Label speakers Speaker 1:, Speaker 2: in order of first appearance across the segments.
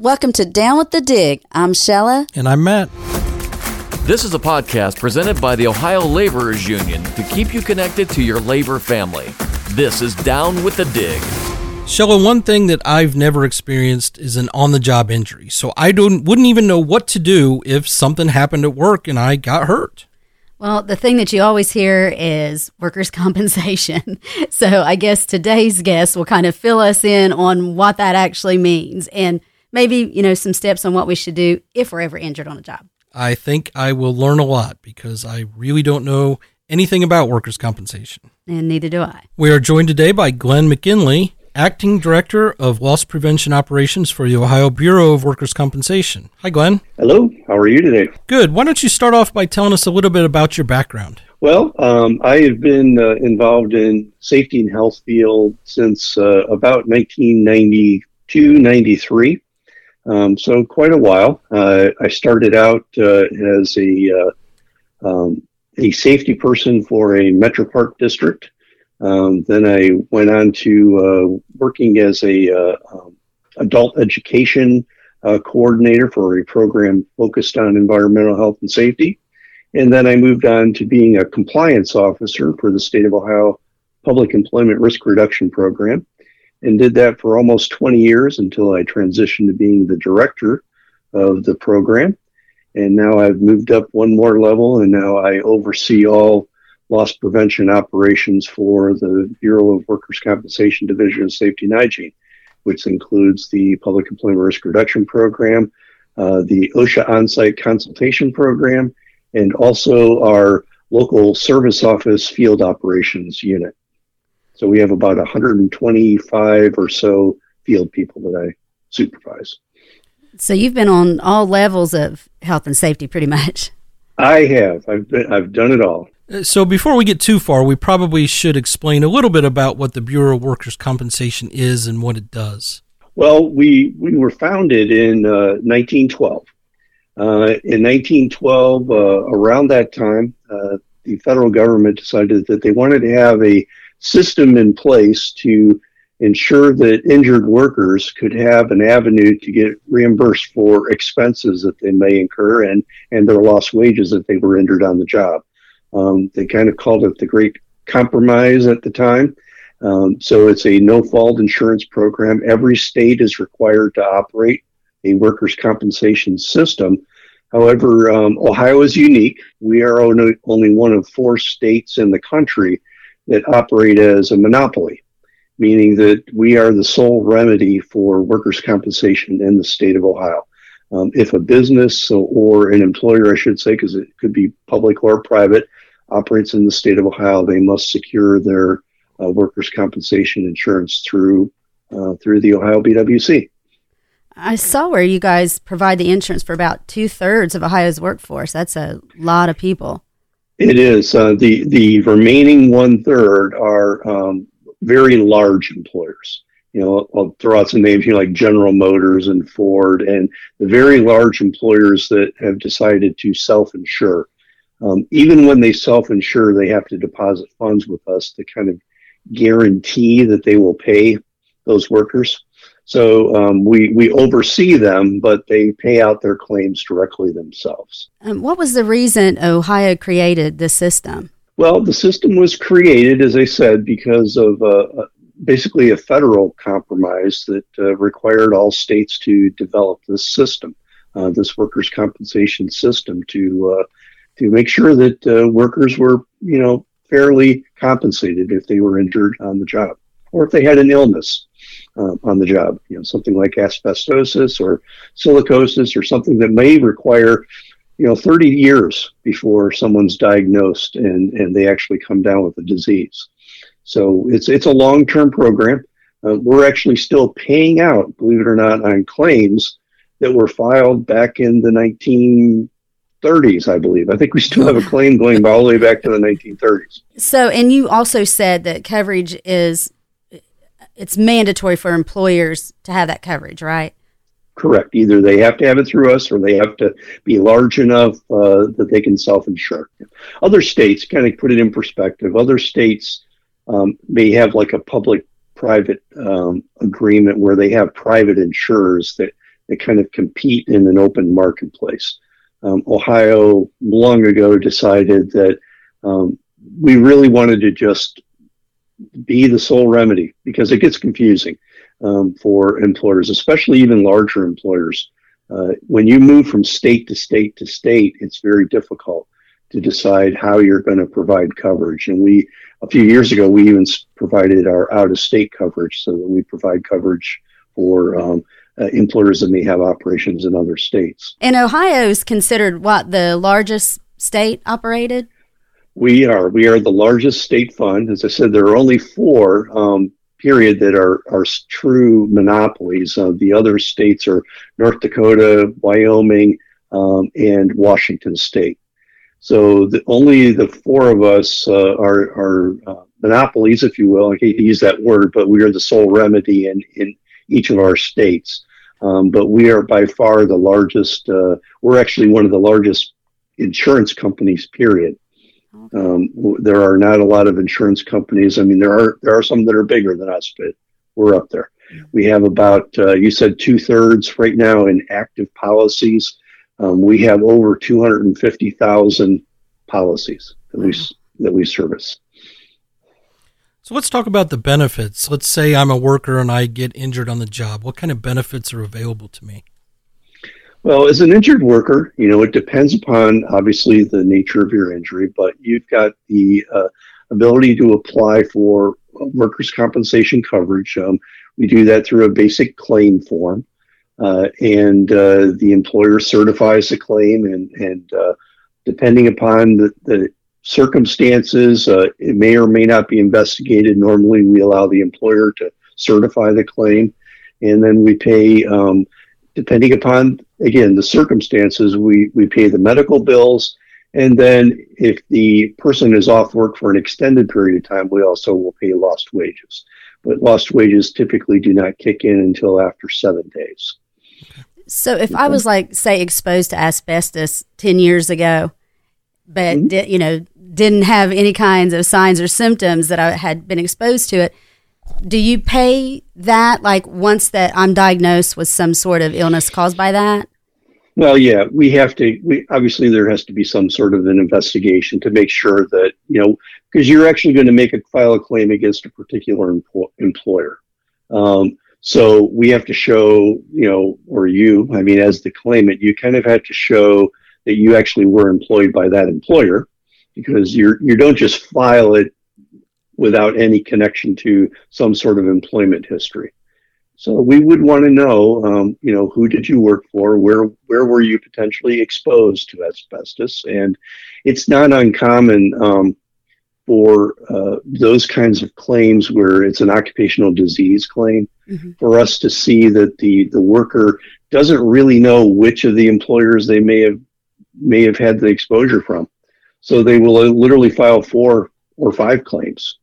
Speaker 1: Welcome to Down with the Dig. I'm Shella.
Speaker 2: And I'm Matt.
Speaker 3: This is a podcast presented by the Ohio Laborers Union to keep you connected to your labor family. This is Down with the Dig.
Speaker 2: Shella, one thing that I've never experienced is an on the job injury. So I don't wouldn't even know what to do if something happened at work and I got hurt.
Speaker 1: Well, the thing that you always hear is workers' compensation. so I guess today's guest will kind of fill us in on what that actually means and maybe, you know, some steps on what we should do if we're ever injured on a job.
Speaker 2: I think I will learn a lot because I really don't know anything about workers' compensation.
Speaker 1: And neither do I.
Speaker 2: We are joined today by Glenn McKinley, Acting Director of Loss Prevention Operations for the Ohio Bureau of Workers' Compensation. Hi, Glenn.
Speaker 4: Hello. How are you today?
Speaker 2: Good. Why don't you start off by telling us a little bit about your background?
Speaker 4: Well, um, I have been uh, involved in safety and health field since uh, about 1992, 93. Um, so quite a while. Uh, I started out uh, as a uh, um, a safety person for a Metro Park district. Um, then I went on to uh, working as a uh, um, adult education coordinator for a program focused on environmental health and safety. And then I moved on to being a compliance officer for the state of Ohio Public Employment Risk Reduction Program and did that for almost 20 years until I transitioned to being the director of the program. And now I've moved up one more level and now I oversee all loss prevention operations for the Bureau of Workers' Compensation Division of Safety and Hygiene, which includes the Public Employment Risk Reduction Program, uh, the OSHA on-site consultation program, and also our local service office field operations unit. So we have about 125 or so field people that I supervise.
Speaker 1: So you've been on all levels of health and safety pretty much.
Speaker 4: I have. I've been I've done it all.
Speaker 2: So before we get too far, we probably should explain a little bit about what the Bureau of Workers' Compensation is and what it does.
Speaker 4: Well, we we were founded in uh, 1912. Uh, in 1912, uh, around that time, uh, the federal government decided that they wanted to have a system in place to ensure that injured workers could have an avenue to get reimbursed for expenses that they may incur and, and their lost wages if they were injured on the job. Um, they kind of called it the Great Compromise at the time. Um, so it's a no fault insurance program. Every state is required to operate a workers' compensation system. However, um, Ohio is unique. We are only, only one of four states in the country that operate as a monopoly, meaning that we are the sole remedy for workers' compensation in the state of Ohio. Um, if a business or an employer, I should say, because it could be public or private, operates in the state of Ohio, they must secure their uh, workers' compensation insurance through uh, through the Ohio BWC.
Speaker 1: I saw where you guys provide the insurance for about two thirds of Ohio's workforce. That's a lot of people.
Speaker 4: It is. Uh, the the remaining one third are um, very large employers. You know, I'll throw out some names, you know, like General Motors and Ford, and the very large employers that have decided to self-insure. Um, even when they self-insure, they have to deposit funds with us to kind of guarantee that they will pay those workers. So um, we we oversee them, but they pay out their claims directly themselves.
Speaker 1: Um, what was the reason Ohio created the system?
Speaker 4: Well, the system was created, as I said, because of uh, uh basically a federal compromise that uh, required all states to develop this system, uh, this workers' compensation system, to uh, to make sure that uh, workers were, you know, fairly compensated if they were injured on the job or if they had an illness uh, on the job, you know, something like asbestosis or silicosis or something that may require, you know, 30 years before someone's diagnosed and, and they actually come down with the disease. So it's, it's a long-term program. Uh, we're actually still paying out, believe it or not, on claims that were filed back in the 1930s, I believe. I think we still have a claim going all the way back to the 1930s.
Speaker 1: So, and you also said that coverage is it's mandatory for employers to have that coverage, right?
Speaker 4: Correct. Either they have to have it through us or they have to be large enough uh, that they can self insure. Other states, kind of put it in perspective, other states um, may have like a public private um, agreement where they have private insurers that that kind of compete in an open marketplace. Um, Ohio long ago decided that um, we really wanted to just be the sole remedy because it gets confusing um, for employers, especially even larger employers. Uh, when you move from state to state to state, it's very difficult to decide how you're going to provide coverage. And we, a few years ago, we even provided our out of state coverage so that we provide coverage for um, uh, employers that may have operations in other states.
Speaker 1: And Ohio is considered what the largest state operated.
Speaker 4: We are. We are the largest state fund. As I said, there are only four. Um, period that are are true monopolies. Uh, the other states are North Dakota, Wyoming, um, and Washington State. So the, only the four of us uh, are, are uh, monopolies, if you will. I hate to use that word, but we are the sole remedy in, in each of our states. Um, but we are by far the largest. Uh, we're actually one of the largest insurance companies. Period. Um, there are not a lot of insurance companies. I mean, there are there are some that are bigger than us, but we're up there. We have about uh, you said two thirds right now in active policies. Um, we have over two hundred and fifty thousand policies that we that we service.
Speaker 2: So let's talk about the benefits. Let's say I'm a worker and I get injured on the job. What kind of benefits are available to me?
Speaker 4: Well, as an injured worker, you know, it depends upon obviously the nature of your injury, but you've got the uh, ability to apply for workers' compensation coverage. Um, we do that through a basic claim form, uh, and uh, the employer certifies the claim, and, and uh, depending upon the, the circumstances, uh, it may or may not be investigated. Normally, we allow the employer to certify the claim, and then we pay. Um, depending upon again the circumstances we we pay the medical bills and then if the person is off work for an extended period of time we also will pay lost wages. But lost wages typically do not kick in until after seven days.
Speaker 1: So if i was like say exposed to asbestos 10 years ago but mm-hmm. di- you know didn't have any kinds of signs or symptoms that i had been exposed to it do you pay that like once that I'm diagnosed with some sort of illness caused by that?
Speaker 4: Well, yeah, we have to. We obviously there has to be some sort of an investigation to make sure that you know because you're actually going to make a file a claim against a particular empl- employer. Um, so we have to show, you know, or you, I mean, as the claimant, you kind of have to show that you actually were employed by that employer because you're you don't just file it without any connection to some sort of employment history. So we would want to know, um, you know, who did you work for? Where where were you potentially exposed to asbestos? And it's not uncommon um, for uh, those kinds of claims where it's an occupational disease claim mm-hmm. for us to see that the the worker doesn't really know which of the employers they may have may have had the exposure from. So they will literally file four or five claims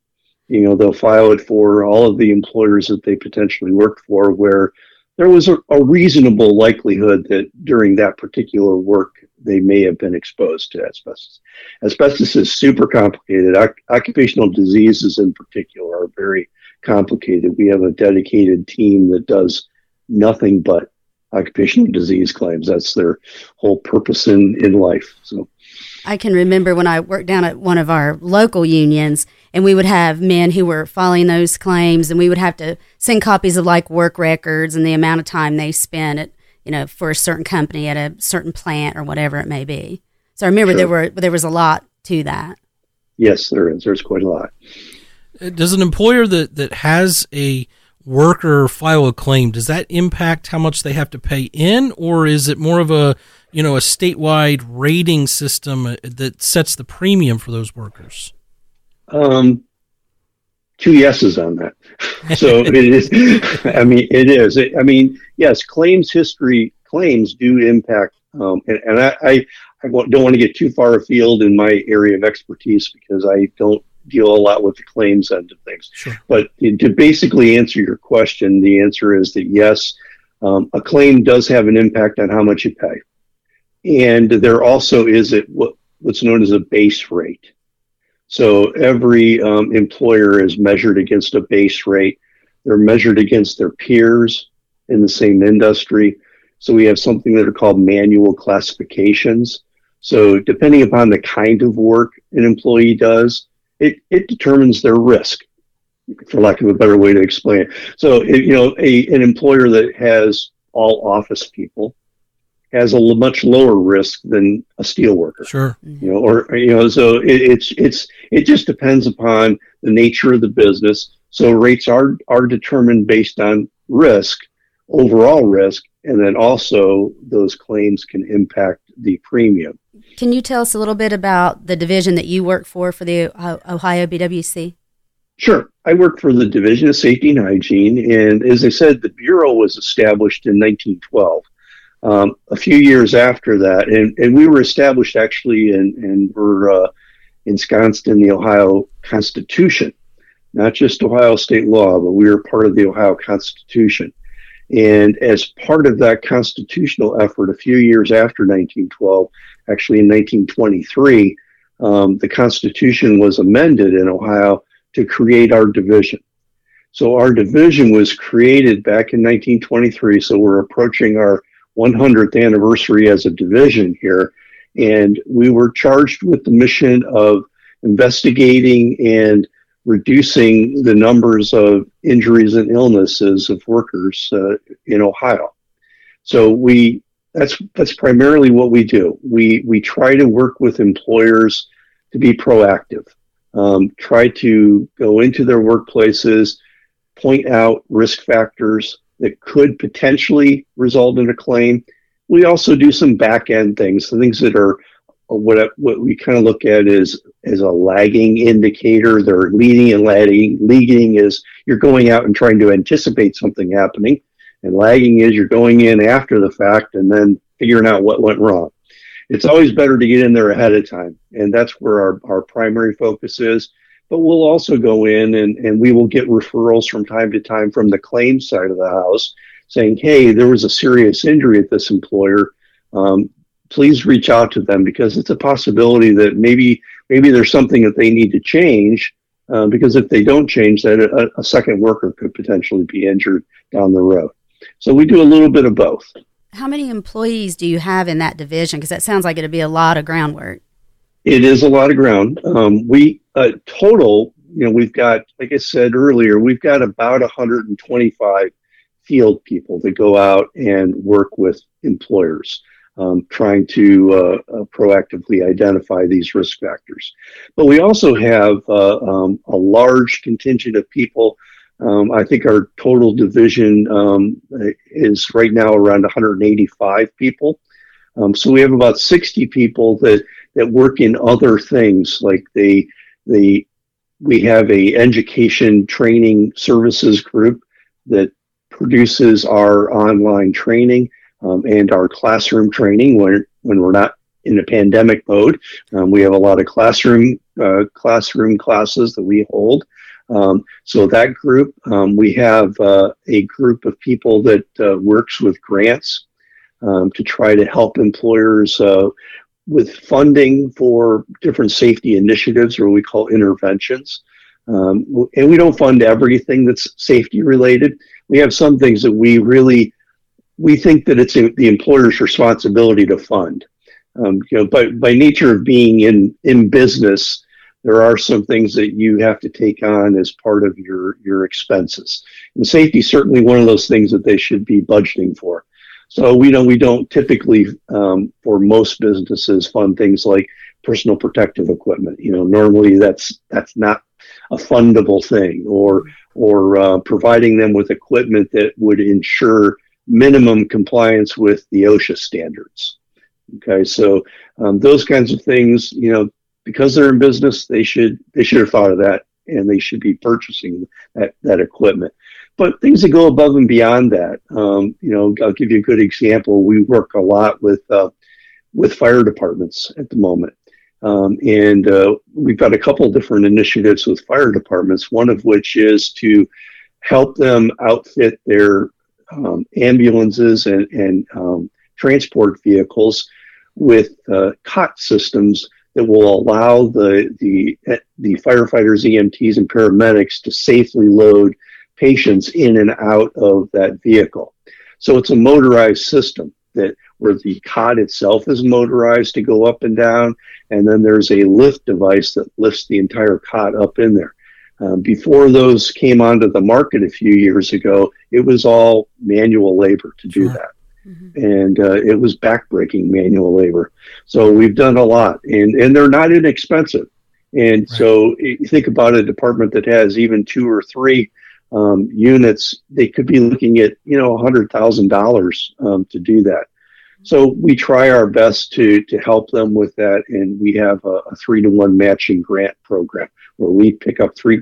Speaker 4: you know they'll file it for all of the employers that they potentially worked for where there was a, a, reasonable likelihood that during that particular work they may have been exposed to asbestos. Asbestos is super complicated. Occupational diseases, in particular, are very complicated. We have a dedicated team that does nothing but occupational disease claims. That's their whole purpose in, in life. So
Speaker 1: I can remember when I worked down at one of our local unions, and we would have men who were filing those claims, and we would have to send copies of like work records and the amount of time they spent at you know for a certain company at a certain plant or whatever it may be. So I remember sure. there were there was a lot to that.
Speaker 4: Yes, there is. There's quite a lot.
Speaker 2: Uh, does an employer that that has a worker file a claim does that impact how much they have to pay in or is it more of a you know a statewide rating system uh, that sets the premium for those workers?
Speaker 4: Um, two yeses on that. So it is. I mean, it is. I mean, yes, claims history claims do impact, um, and, and I, I, I don't want to get too far afield in my area of expertise because I don't deal a lot with the claims end of things. Sure. But to basically answer your question, the answer is that yes, um, a claim does have an impact on how much you pay. And there also is what, what's known as a base rate. So every um, employer is measured against a base rate. They're measured against their peers in the same industry. So we have something that are called manual classifications. So depending upon the kind of work an employee does, it, it determines their risk, for lack of a better way to explain it. So, you know, a, an employer that has all office people has a much lower risk than a steel worker.
Speaker 2: Sure. Mm-hmm.
Speaker 4: You know, or you know, so it, it's it's it just depends upon the nature of the business. So rates are are determined based on risk, overall risk, and then also those claims can impact the premium.
Speaker 1: Can you tell us a little bit about the division that you work for for the Ohio BWC?
Speaker 4: Sure. I work for the Division of Safety and Hygiene, and as I said, the Bureau was established in 1912. Um, a few years after that, and, and we were established actually, and, we're uh, ensconced in the Ohio Constitution, not just Ohio state law, but we were part of the Ohio Constitution. And as part of that constitutional effort, a few years after 1912, actually in 1923, um, the Constitution was amended in Ohio to create our division. So our division was created back in 1923. So we're approaching our 100th anniversary as a division here. And we were charged with the mission of investigating and reducing the numbers of injuries and illnesses of workers uh, in Ohio. So we that's that's primarily what we do. We we try to work with employers to be proactive. Um, try to go into their workplaces, point out risk factors that could potentially result in a claim. We also do some back end things, the things that are what what we kind of look at is as a lagging indicator. They're leading and lagging. Leading is you're going out and trying to anticipate something happening, and lagging is you're going in after the fact and then figuring out what went wrong. It's always better to get in there ahead of time, and that's where our, our primary focus is. But we'll also go in and, and we will get referrals from time to time from the claims side of the house saying, hey, there was a serious injury at this employer. Um, please reach out to them because it's a possibility that maybe maybe there's something that they need to change uh, because if they don't change that a, a, second worker could potentially be injured down the road. So we do a little bit of both.
Speaker 1: How many employees do you have in that division? Because that sounds like it'd be a lot of groundwork.
Speaker 4: It is a lot of ground. Um, we uh, total you know we've got like i said earlier we've got about 125 field people that go out and work with employers um, trying to uh, uh, proactively identify these risk factors. But we also have uh, um, a large contingent of people. Um, I think our total division um, is right now around 185 people. Um, so we have about 60 people that, that work in other things like they, they, we have a education training services group that produces our online training um, and our classroom training when when we're not in a pandemic mode. Um, we have a lot of classroom uh, classroom classes that we hold. Um, so that group, um, we have uh, a group of people that uh, works with grants um, to try to help employers uh, with funding for different safety initiatives, or we call interventions. Um, and we don't fund everything that's safety related. We have some things that we really we think that it's the employer's responsibility to fund. Um, you know, by, by nature of being in, in business, there are some things that you have to take on as part of your, your expenses. And safety is certainly one of those things that they should be budgeting for. So we don't we don't typically um, for most businesses fund things like personal protective equipment. You know, normally that's that's not a fundable thing, or or uh, providing them with equipment that would ensure minimum compliance with the OSHA standards. Okay, so um, those kinds of things, you know, because they're in business, they should they should have thought of that, and they should be purchasing that that equipment. But things that go above and beyond that, um, you know, I'll give you a good example. We work a lot with uh, with fire departments at the moment. Um, and uh, we've got a couple different initiatives with fire departments, one of which is to help them outfit their um, ambulances and, and um, transport vehicles with uh, cot systems that will allow the, the, the firefighters, EMTs, and paramedics to safely load patients in and out of that vehicle. So it's a motorized system that where the cot itself is motorized to go up and down, and then there's a lift device that lifts the entire cot up in there. Um, before those came onto the market a few years ago, it was all manual labor to do that. Mm-hmm. And uh, it was backbreaking manual labor. So we've done a lot, and, and they're not inexpensive. And right. so you think about a department that has even two or three um, units, they could be looking at you know hundred thousand um, dollars to do that. So we try our best to to help them with that, and we have a, a three to one matching grant program where we pick up three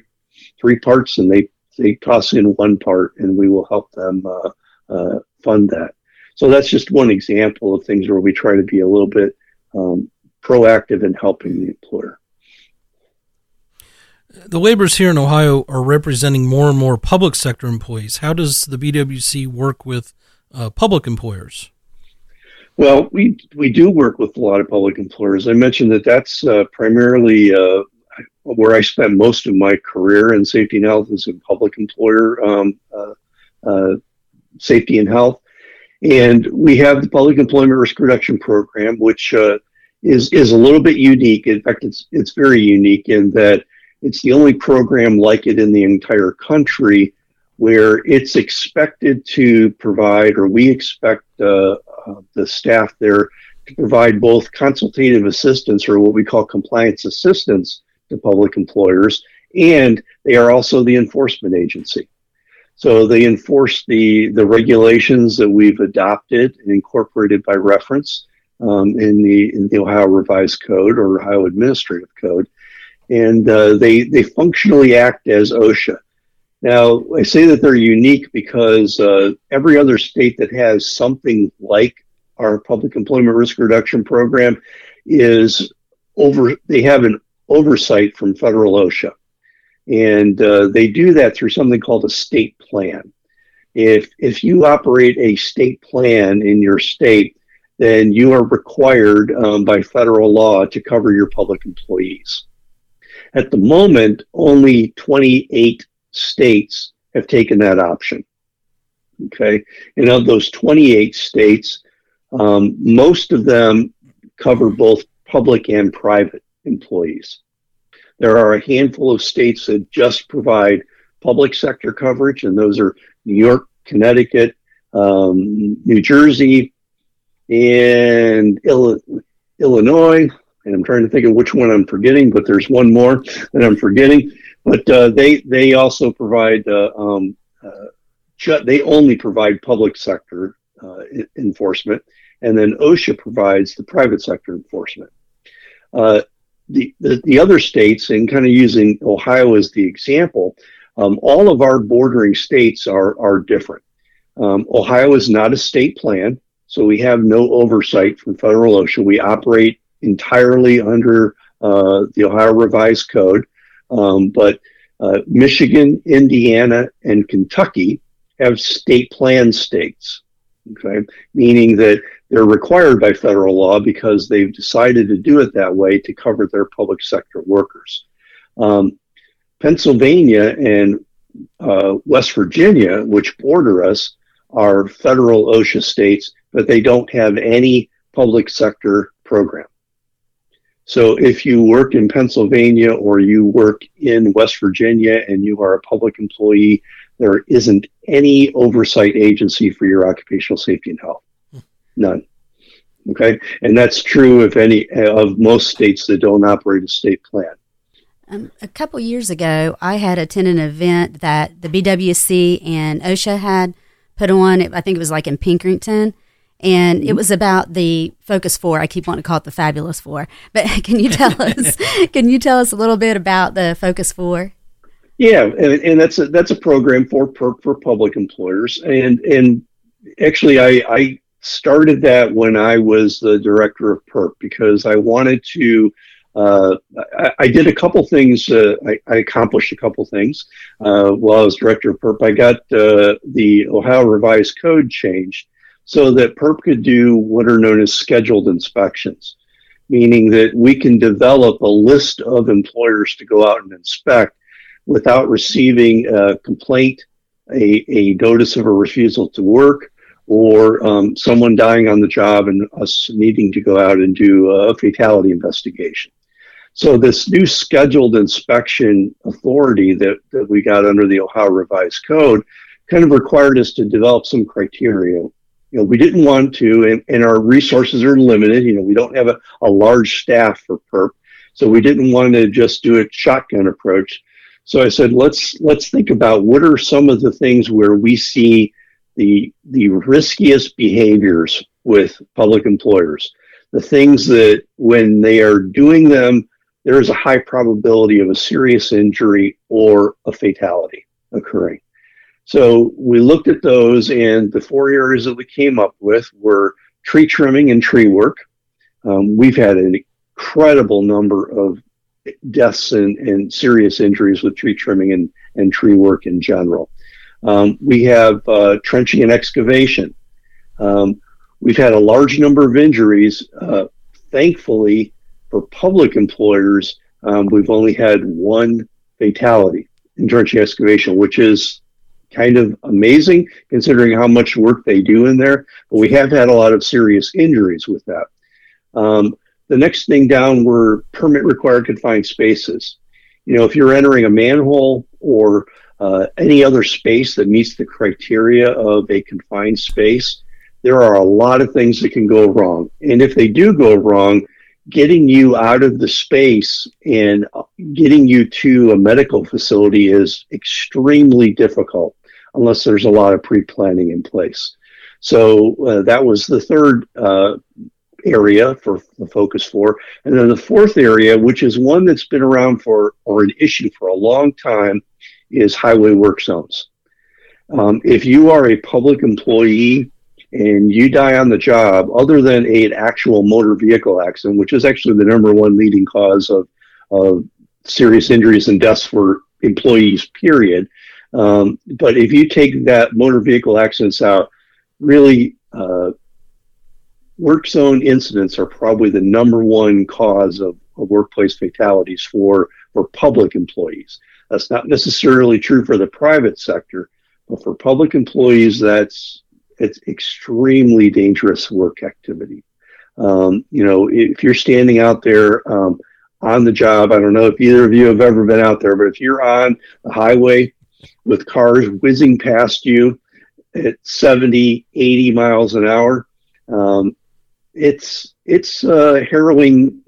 Speaker 4: three parts and they they toss in one part, and we will help them uh, uh, fund that. So that's just one example of things where we try to be a little bit um, proactive in helping the employer.
Speaker 2: The laborers here in Ohio are representing more and more public sector employees. How does the BWC work with uh, public employers?
Speaker 4: Well, we we do work with a lot of public employers. I mentioned that that's uh, primarily uh, where I spent most of my career in safety and health as a public employer, um, uh, uh, safety and health. And we have the Public Employment Risk Reduction Program, which uh, is is a little bit unique. In fact, it's it's very unique in that it's the only program like it in the entire country where it's expected to provide, or we expect uh, uh, the staff there to provide both consultative assistance, or what we call compliance assistance, to public employers, and they are also the enforcement agency. So they enforce the, the regulations that we've adopted and incorporated by reference um, in, the, in the Ohio Revised Code or Ohio Administrative Code. And uh, they, they functionally act as OSHA. Now, I say that they're unique because uh, every other state that has something like our public employment risk reduction program is over, they have an oversight from federal OSHA. And uh, they do that through something called a state plan. If, if you operate a state plan in your state, then you are required um, by federal law to cover your public employees. At the moment, only 28 states have taken that option. Okay. And of those 28 states, um, most of them cover both public and private employees. There are a handful of states that just provide public sector coverage, and those are New York, Connecticut, um, New Jersey, and Illinois. And I'm trying to think of which one I'm forgetting, but there's one more that I'm forgetting. But uh, they they also provide uh, um, uh, they only provide public sector uh, enforcement, and then OSHA provides the private sector enforcement. Uh, the, the, the other states, and kind of using Ohio as the example, um, all of our bordering states are, are different. Um, Ohio is not a state plan, so we have no oversight from federal OSHA. We operate entirely under uh, the Ohio Revised Code, um, but uh, Michigan, Indiana, and Kentucky have state plan states. Okay, meaning that they're required by federal law because they've decided to do it that way to cover their public sector workers. Um, Pennsylvania and uh, West Virginia, which border us, are federal OSHA states, but they don't have any public sector program. So if you work in Pennsylvania or you work in West Virginia and you are a public employee, there isn't any oversight agency for your occupational safety and health. None. Okay, and that's true of any of most states that don't operate a state plan.
Speaker 1: Um, a couple years ago, I had attended an event that the BWC and OSHA had put on. I think it was like in Pickerington, and mm-hmm. it was about the Focus Four. I keep wanting to call it the Fabulous Four, but can you tell us? can you tell us a little bit about the Focus Four?
Speaker 4: Yeah, and, and that's a that's a program for PERP for public employers, and and actually, I I started that when I was the director of PERP because I wanted to. Uh, I, I, did a couple things. Uh, I, I, accomplished a couple things uh, while I was director of PERP. I got uh, the Ohio Revised Code changed so that PERP could do what are known as scheduled inspections, meaning that we can develop a list of employers to go out and inspect without receiving a complaint, a, a notice of a refusal to work, or um, someone dying on the job and us needing to go out and do a fatality investigation. So this new scheduled inspection authority that, that we got under the Ohio Revised Code kind of required us to develop some criteria. You know, we didn't want to, and, and our resources are limited. You know, we don't have a, a large staff for PERP, so we didn't want to just do a shotgun approach. So I said, let's let's think about what are some of the things where we see the the riskiest behaviors with public employers, the things that when they are doing them, there is a high probability of a serious injury or a fatality occurring. So we looked at those, and the four areas that we came up with were tree trimming and tree work. Um, we've had an incredible number of deaths and, and serious injuries with tree trimming and, and tree work in general. Um, we have uh, trenching and excavation. Um, we've had a large number of injuries. Uh, thankfully, for public employers, um, we've only had one fatality in trenching excavation, which is kind of amazing considering how much work they do in there. But we have had a lot of serious injuries with that. Um, the next thing down were permit required confined spaces. You know, if you're entering a manhole or uh, any other space that meets the criteria of a confined space, there are a lot of things that can go wrong. And if they do go wrong, getting you out of the space and getting you to a medical facility is extremely difficult unless there's a lot of pre planning in place. So uh, that was the third uh, area for the focus four. And then the fourth area, which is one that's been around for or an issue for a long time, is highway work zones. Um, if you are a public employee and you die on the job, other than an actual motor vehicle accident, which is actually the number one leading cause of, of serious injuries and deaths for employees, period. Um, but if you take that motor vehicle accidents out, really, uh, work zone incidents are probably the number one cause of, of workplace fatalities for, for public employees. That's not necessarily true for the private sector, but for public employees, that's it's extremely dangerous work activity. Um, you know, if you're standing out there um, on the job, I don't know if either of you have ever been out there, but if you're on the highway with cars whizzing past you at 70, 80 miles an hour, um, it's it's a harrowing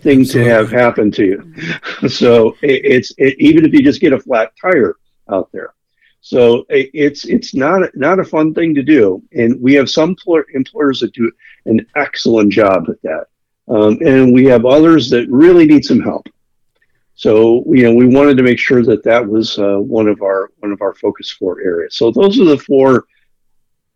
Speaker 4: thing Absolutely. to have happen to you. So it, it's it, even if you just get a flat tire out there. So it, it's it's not not a fun thing to do, and we have some employers that do an excellent job at that, um, and we have others that really need some help. So you know we wanted to make sure that that was uh, one of our one of our focus four areas. So those are the four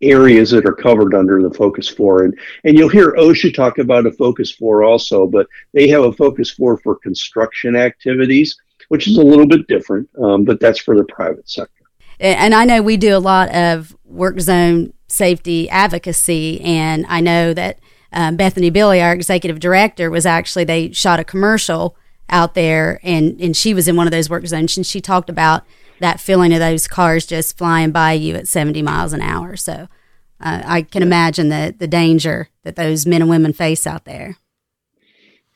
Speaker 4: areas that are covered under the focus four and and you'll hear osha talk about a focus four also but they have a focus four for construction activities which is a little bit different um, but that's for the private sector
Speaker 1: and i know we do a lot of work zone safety advocacy and i know that um, bethany billy our executive director was actually they shot a commercial out there and and she was in one of those work zones and she talked about that feeling of those cars just flying by you at 70 miles an hour. So uh, I can imagine the, the danger that those men and women face out there.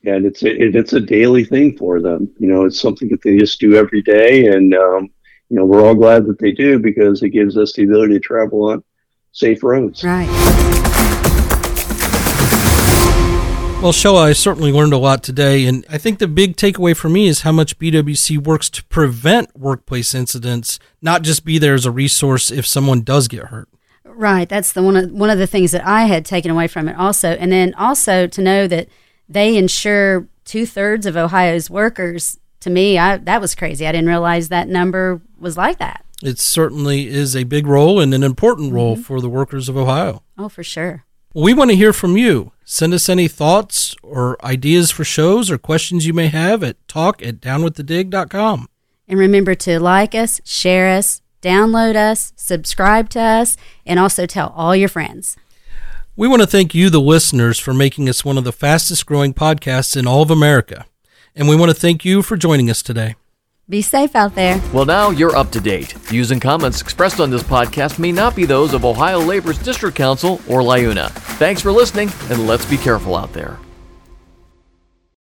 Speaker 4: Yeah, and it's a, it's a daily thing for them. You know, it's something that they just do every day, and um, you know we're all glad that they do because it gives us the ability to travel on safe roads.
Speaker 1: Right.
Speaker 2: Well, Shella, I certainly learned a lot today, and I think the big takeaway for me is how much BWC works to prevent workplace incidents, not just be there as a resource if someone does get hurt.
Speaker 1: Right. That's the one of one of the things that I had taken away from it also. And then also to know that they insure two thirds of Ohio's workers. To me, I, that was crazy. I didn't realize that number was like that.
Speaker 2: It certainly is a big role and an important role mm-hmm. for the workers of Ohio.
Speaker 1: Oh, for sure.
Speaker 2: We want to hear from you. Send us any thoughts or ideas for shows or questions you may have at talk at downwiththedig.com.
Speaker 1: And remember to like us, share us, download us, subscribe to us, and also tell all your friends.
Speaker 2: We want to thank you, the listeners, for making us one of the fastest growing podcasts in all of America. And we want to thank you for joining us today.
Speaker 1: Be safe out there.
Speaker 3: Well, now you're up to date. Views and comments expressed on this podcast may not be those of Ohio Labor's District Council or LIUNA. Thanks for listening, and let's be careful out there.